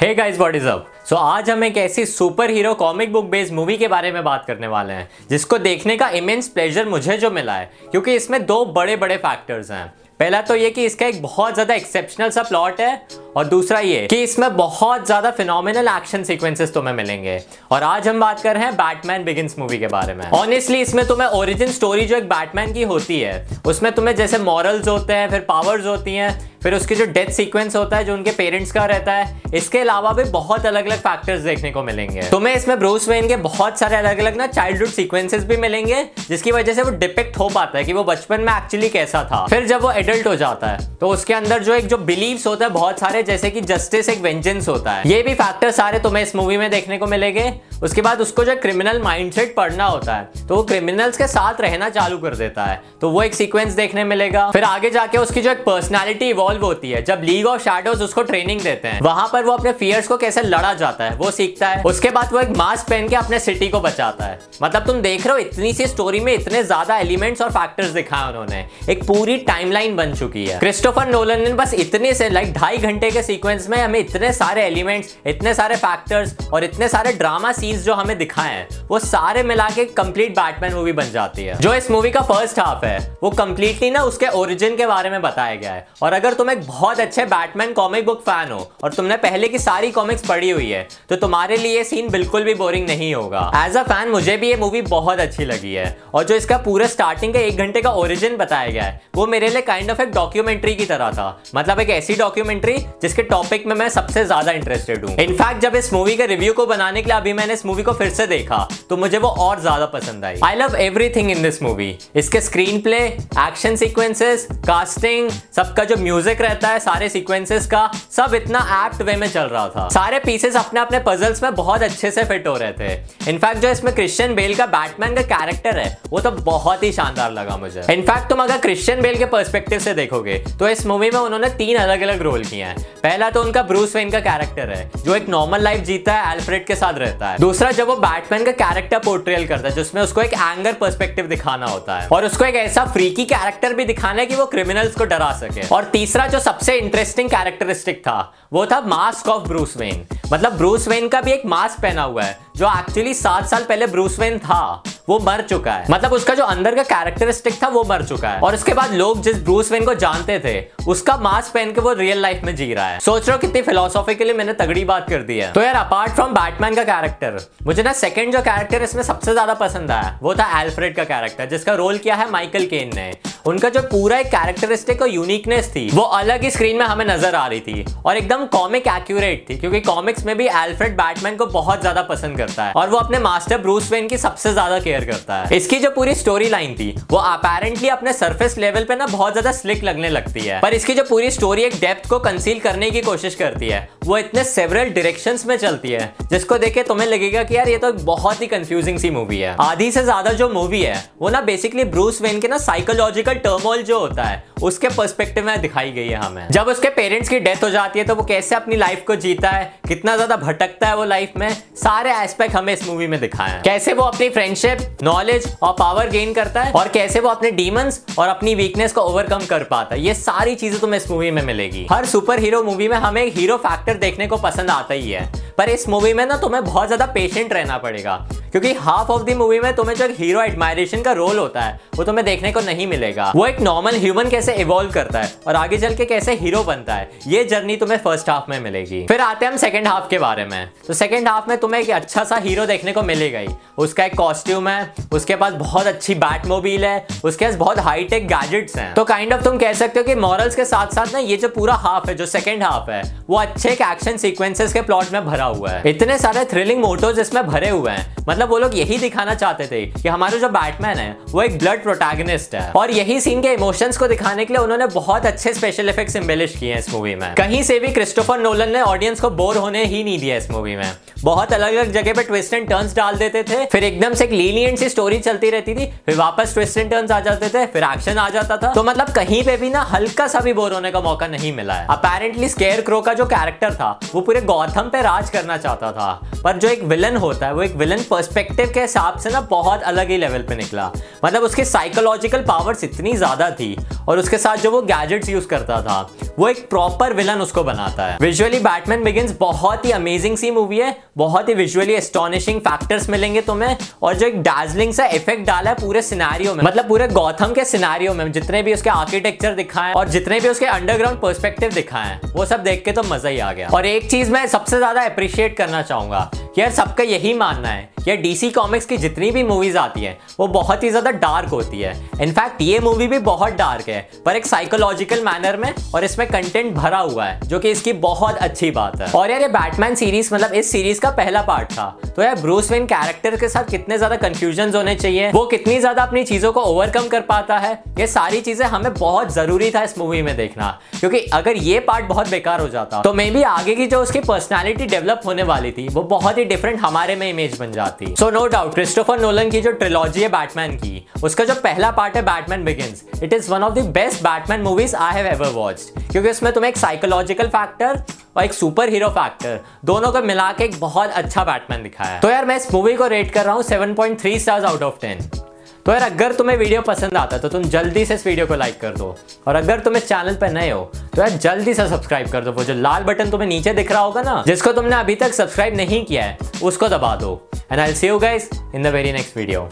Hey guys what is up so आज हम एक ऐसी super hero comic book based movie के बारे में बात करने वाले हैं, जिसको देखने का इमेंस प्लेजर मुझे जो मिला है, क्योंकि इसमें दो बड़े बड़े फैक्टर्स हैं। पहला तो ये कि इसका एक बहुत ज़्यादा एक्सेप्शनल सा प्लॉट है और दूसरा ये कि इसमें बहुत ज़्यादा फिनोमिनल एक्शन सीक्वेंसेस तुम्हें मिलेंगे। और आज हम बात कर रहे हैं बैटमैन बिगिंस मूवी के बारे में। ऑनेस्टली इसमें तुम्हें ओरिजिन स्टोरी जो एक बैटमैन की होती है, उसमें तुम्हें जैसे मॉरल्स होते हैं, फिर पावर्स होती हैं, फिर उसकी जो डेथ सीक्वेंस होता है, जो उनके पेरेंट्स का रहता है, इसके अलावा भी बहुत अलग अलग फैक्टर्स देखने को मिलेंगे। तुम्हें इसमें ब्रूस वेन के बहुत सारे अलग अलग ना चाइल्डहुड सीक्वेंसेस भी मिलेंगे, जिसकी वजह से वो डिपेक्ट हो पाता है कि वो बचपन में एक्चुअली कैसा था। फिर जब वो एडल्ट हो जाता है तो उसके अंदर जो एक जो बिलीव्स होता है, बहुत सारे जैसे कि जस्टिस एक वेंजेंस होता है। ये भी फैक्टर सारे तुम्हें इस मूवी में देखने को मिलेंगे। उसके बाद उसको जो क्रिमिनल माइंडसेट पढ़ना होता है तो वो क्रिमिनल्स के साथ रहना चालू कर देता है। तो वो एक सीक्वेंस देखने मिलेगा। फिर आगे जाके उसकी जो एक पर्सनैलिटी इवॉल्व होती है, जब लीग ऑफ़ शैडोज उसको ट्रेनिंग देते हैं, वहाँ पर वो अपने फियर्स को कैसे लड़ा जाता है, वो सीखता है। उसके बाद वो एक मास्क पहन के अपने सिटी को बचाता है। मतलब तुम देख रहे हो, इतनी सी स्टोरी में इतने ज़्यादा एलिमेंट्स और फैक्टर्स दिखाए उन्होंने। एक पूरी टाइमलाइन बन चुकी है। क्रिस्टोफर नोलन ने बस इतने से लाइक ढाई घंटे के सीक्वेंस में हमें इतने सारे एलिमेंट्स इतने सारे फैक्टर्स और इतने सारे ड्रामा सीन्स जो हमें दिखाए हैं, वो सारे मिला के कंप्लीट बैटमैन मूवी बन जाती है। जो इस मूवी का फ़र्स्ट हाफ़ है, वो कंप्लीटली ना उसके ओरिजिन के बारे में बताया गया है। और अगर तुम एक बहुत अच्छे बैटमैन कॉमिक बुक फ़ैन हो, और तुमने पहले की सारी कॉमिक्स पढ़ी हुई है तो तुम्हारे लिए सीन बिल्कुल भी बोरिंग नहीं होगा। एज अ फ़ैन मुझे भी ये मूवी बहुत अच्छी लगी है। और जो इसका पूरा स्टार्टिंग का एक घंटे का ओरिजिन बताया गया है, वो मेरे लिए काइंड ऑफ़ एक डॉक्यूमेंट्री की तरह था। मतलब एक ऐसी डॉक्यूमेंट्री जिसके टॉपिक में मैं सबसे ज़्यादा इंटरेस्टेड हूँ। इनफैक्ट जब इस मूवी के रिव्यू को बनाने के लिए अभी मैंने इस मूवी को फिर से देखा तो मुझे वो और ज़्यादा पसंद आई। I love everything in this movie इसके screen play action sequences casting सबका जो म्यूज़िक रहता है, सारे सीक्वेंसेस का, सब इतना एप्ट वे में चल रहा था। सारे पीसेस अपने अपने पजल्स में बहुत अच्छे से फिट हो रहे थे। इनफैक्ट जो इसमें क्रिश्चियन बेल का बैटमैन का कैरेक्टर है, वो तो बहुत ही शानदार लगा मुझे। इनफैक्ट तुम अगर क्रिश्चियन बेल के पर्सपेक्टिव से देखोगे तो इस मूवी में उन्होंने तीन अलग अलग रोल किए हैं। पहला तो उनका ब्रूस वेन का कैरेक्टर है, जो एक नॉर्मल लाइफ जीता है एल्फ्रेड के साथ रहता है। दूसरा, जब वो बैटमैन का कैरेक्टर पोर्ट्रेल करता है, जिसमें उसको एक एंगर पर्सपेक्टिव दिखाना होता है, और उसको एक ऐसा फ्रीकी कैरेक्टर भी दिखाना है कि वो क्रिमिनल्स को डरा सके। और तीसरा, जो सबसे इंटरेस्टिंग कैरेक्टरिस्टिक था, वो था मास्क ऑफ़ ब्रूस वेन मतलब ब्रूस वेन का भी एक मास्क पहना हुआ है, जो एक्चुअली सात साल पहले ब्रूस वेन था। वो मर चुका है। मतलब उसका जो अंदर का कैरेक्टरिस्टिक था, वो मर चुका है। और उसके बाद लोग जिस ब्रूस वेन को जानते थे, उसका मास्क पहन के वो रियल लाइफ में जी रहा है। सोच रहे हो कितनी फिलोसॉफिकली मैंने तगड़ी बात कर दी है। तो यार अपार्ट फ्रॉम बैटमैन का कैरेक्टर मुझे ना सेकंड जो कैरेक्टर इसमें सबसे ज़्यादा पसंद आया, वो था एल्फ्रेड का कैरेक्टर जिसका रोल किया है माइकल केन ने। उनका जो पूरा एक कैरेक्टरिस्टिक और यूनिकनेस थी, वो अलग ही स्क्रीन में हमें नज़र आ रही थी। और एकदम कॉमिक एक्यूरेट थी, क्योंकि कॉमिक्स में भी एल्फ्रेड बैटमैन को बहुत ज़्यादा पसंद करता है। और वो अपने मास्टर ब्रूस वेन की सबसे ज़्यादा केयर करता है। इसकी जो पूरी स्टोरी लाइन थी, वो अपेरेंटली अपने सरफेस लेवल पे ना बहुत ज़्यादा स्लिक लगने लगती है। पर इसकी जो पूरी स्टोरी एक डेप्थ को कंसील करने की कोशिश करती है, वो इतने सेवरल डायरेक्शंस में चलती है, जिसको देखे तुम्हें लगेगा कि यार ये तो बहुत ही कंफ्यूजिंग सी मूवी है। आधी से ज़्यादा जो मूवी है, वो ना बेसिकली ब्रूस वेन के ना साइकोलॉजिकल टर्मोल जो होता है उसके पर्सपेक्टिव में दिखाई गई है हमें। जब उसके पेरेंट्स की डेथ हो जाती है तो वो कैसे अपनी लाइफ को जीता है? कितना ज़्यादा भटकता है वो लाइफ में? सारे एस्पेक्ट हमें इस मूवी में दिखाए हैं। कैसे वो अपनी फ्रेंडशिप नॉलेज और पावर गेन करता है? और कैसे वो अपने डीमंस और अपनी वीकनेस को ओवरकम कर पाता है? ये सारी चीज़ें तुम्हें इस मूवी में मिलेगी। हर सुपर हीरो मूवी में हमें हीरो फैक्टर देखने को पसंद आता ही है। पर इस मूवी में ना तुम्हें बहुत ज़्यादा पेशेंट रहना पड़ेगा। क्योंकि हाफ़ ऑफ़ दी मूवी में तुम्हें जो एक हीरो एडमायरेशन का रोल होता है, वो तुम्हें देखने को नहीं मिलेगा। वो एक नॉर्मल ह्यूमन कैसे इवॉल्व करता है और आगे चल के कैसे हीरो बनता है, ये जर्नी तुम्हें फ़र्स्ट हाफ़ में मिलेगी। फिर आते हैं हम सेकंड हाफ़ के बारे में। तो सेकंड हाफ़ में तुम्हें एक अच्छा सा हीरो देखने को मिलेगा ही उसका एक कॉस्ट्यूम है, उसके पास बहुत अच्छी बैट मोबाइल है, उसके पास बहुत हाईटेक गैजेट्स हैं। तो काइंड ऑफ़ तुम कह सकते हो कि मॉरल्स के साथ साथ ना ये जो पूरा हाफ़ है, जो सेकंड हाफ़ है, वो अच्छे एक एक्शन सीक्वेंसेस के प्लॉट में भरा हुआ है। इतने सारे थ्रिलिंग मोटोज इसमें भरे हुए हैं। मतलब वो लोग यही दिखाना चाहते थे कि हमारा जो बैटमैन है, वो एक ब्लड प्रोटैगनिस्ट है। और यही सीन के इमोशंस को दिखाने के लिए उन्होंने बहुत अच्छे स्पेशल इफेक्ट्स इम्बेलिश किए हैं इस मूवी में। कहीं से भी क्रिस्टोफर नोलन ने ऑडियंस को बोर होने ही नहीं दिया इस मूवी में। बहुत अलग अलग जगह पे ट्विस्ट एंड टर्न्स डाल देते थे, फिर एकदम से एक लीनियंट सी स्टोरी चलती रहती थी, फिर वापस ट्विस्ट एंड टर्न्स आ जाते थे, फिर एक्शन आ जाता था। तो मतलब कहीं पे भी ना हल्का सा भी बोर होने का मौका नहीं मिला है। अपेरेंटली स्केयर क्रो का जो कैरेक्टर था, वो पूरे गौथम पे राज करना चाहता था। पर जो एक विलन होता है, वो एक विलन पर्सपेक्टिव के हिसाब से ना बहुत अलग ही लेवल पे निकला। मतलब उसके साइकोलॉजिकल पावर्स इतनी ज़्यादा थी और उसके साथ जो वो गैजेट्स यूज़ करता था वो एक प्रॉपर विलन उसको बनाता है। विजुअली बैटमैन बिगिंस बहुत ही अमेजिंग सी मूवी है। बहुत ही विजुअली एस्टोनिशिंग फैक्टर्स मिलेंगे तुम्हें। और जो एक डार्जलिंग सा इफ़ेक्ट डाला है पूरे सिनारियो में। मतलब पूरे गौथम के सिनारियो में, जितने भी उसके आर्किटेक्चर दिखाए और जितने भी उसके अंडरग्राउंड पर्सपेक्टिव दिखाए, वो सब देख के तो मज़ा ही आ गया। और एक चीज़ मैं सबसे ज़्यादा अप्रिशिएट करना चाहूँगा यार सबका यही मानना है यार डीसी कॉमिक्स की जितनी भी मूवीज़ आती है, वो बहुत ही ज़्यादा डार्क होती है। इनफैक्ट ये मूवी भी बहुत डार्क है, पर एक साइकोलॉजिकल मैनर में और इसमें कंटेंट भरा हुआ है, जो कि इसकी बहुत अच्छी बात है। और यार, ये बैटमैन सीरीज़ मतलब इस सीरीज़ का पहला पार्ट था। तो यार ब्रूस वेन कैरेक्टर के साथ कितने ज़्यादा कंफ्यूजन होने चाहिए, वो कितनी ज़्यादा अपनी चीज़ों को ओवरकम कर पाता है, ये सारी चीज़ें हमें बहुत ज़रूरी था इस मूवी में देखना। क्योंकि अगर ये पार्ट बहुत बेकार हो जाता तो मे बी आगे की जो उसकी पर्सनैलिटी डेवलप होने वाली थी, वो बहुत ही डिफरेंट हमारे में इमेज बन जाती। So no doubt Christopher Nolan की जो ट्रिलॉजी है बैटमैन की, उसका जो पहला पार्ट है Batman Begins it is one of the best Batman movies I have ever watched क्योंकि उसमें तुम्हें एक साइकोलॉजिकल फैक्टर और एक सुपर हीरो फैक्टर दोनों को मिला के एक बहुत अच्छा बैटमैन दिखाया तो यार, मैं इस मूवी को रेट कर रहा हूँ 7.3 स्टार्स आउट ऑफ़ 10 तो यार, अगर तुम्हें वीडियो पसंद आता है तो तुम जल्दी से इस वीडियो को लाइक कर दो। और अगर तुम इस चैनल पर नए हो तो यार जल्दी से सब्सक्राइब कर दो। वो जो लाल बटन तुम्हें नीचे दिख रहा होगा ना, जिसको तुमने अभी तक सब्सक्राइब नहीं किया है, उसको दबा दो। and I'll see you guys in the very next video.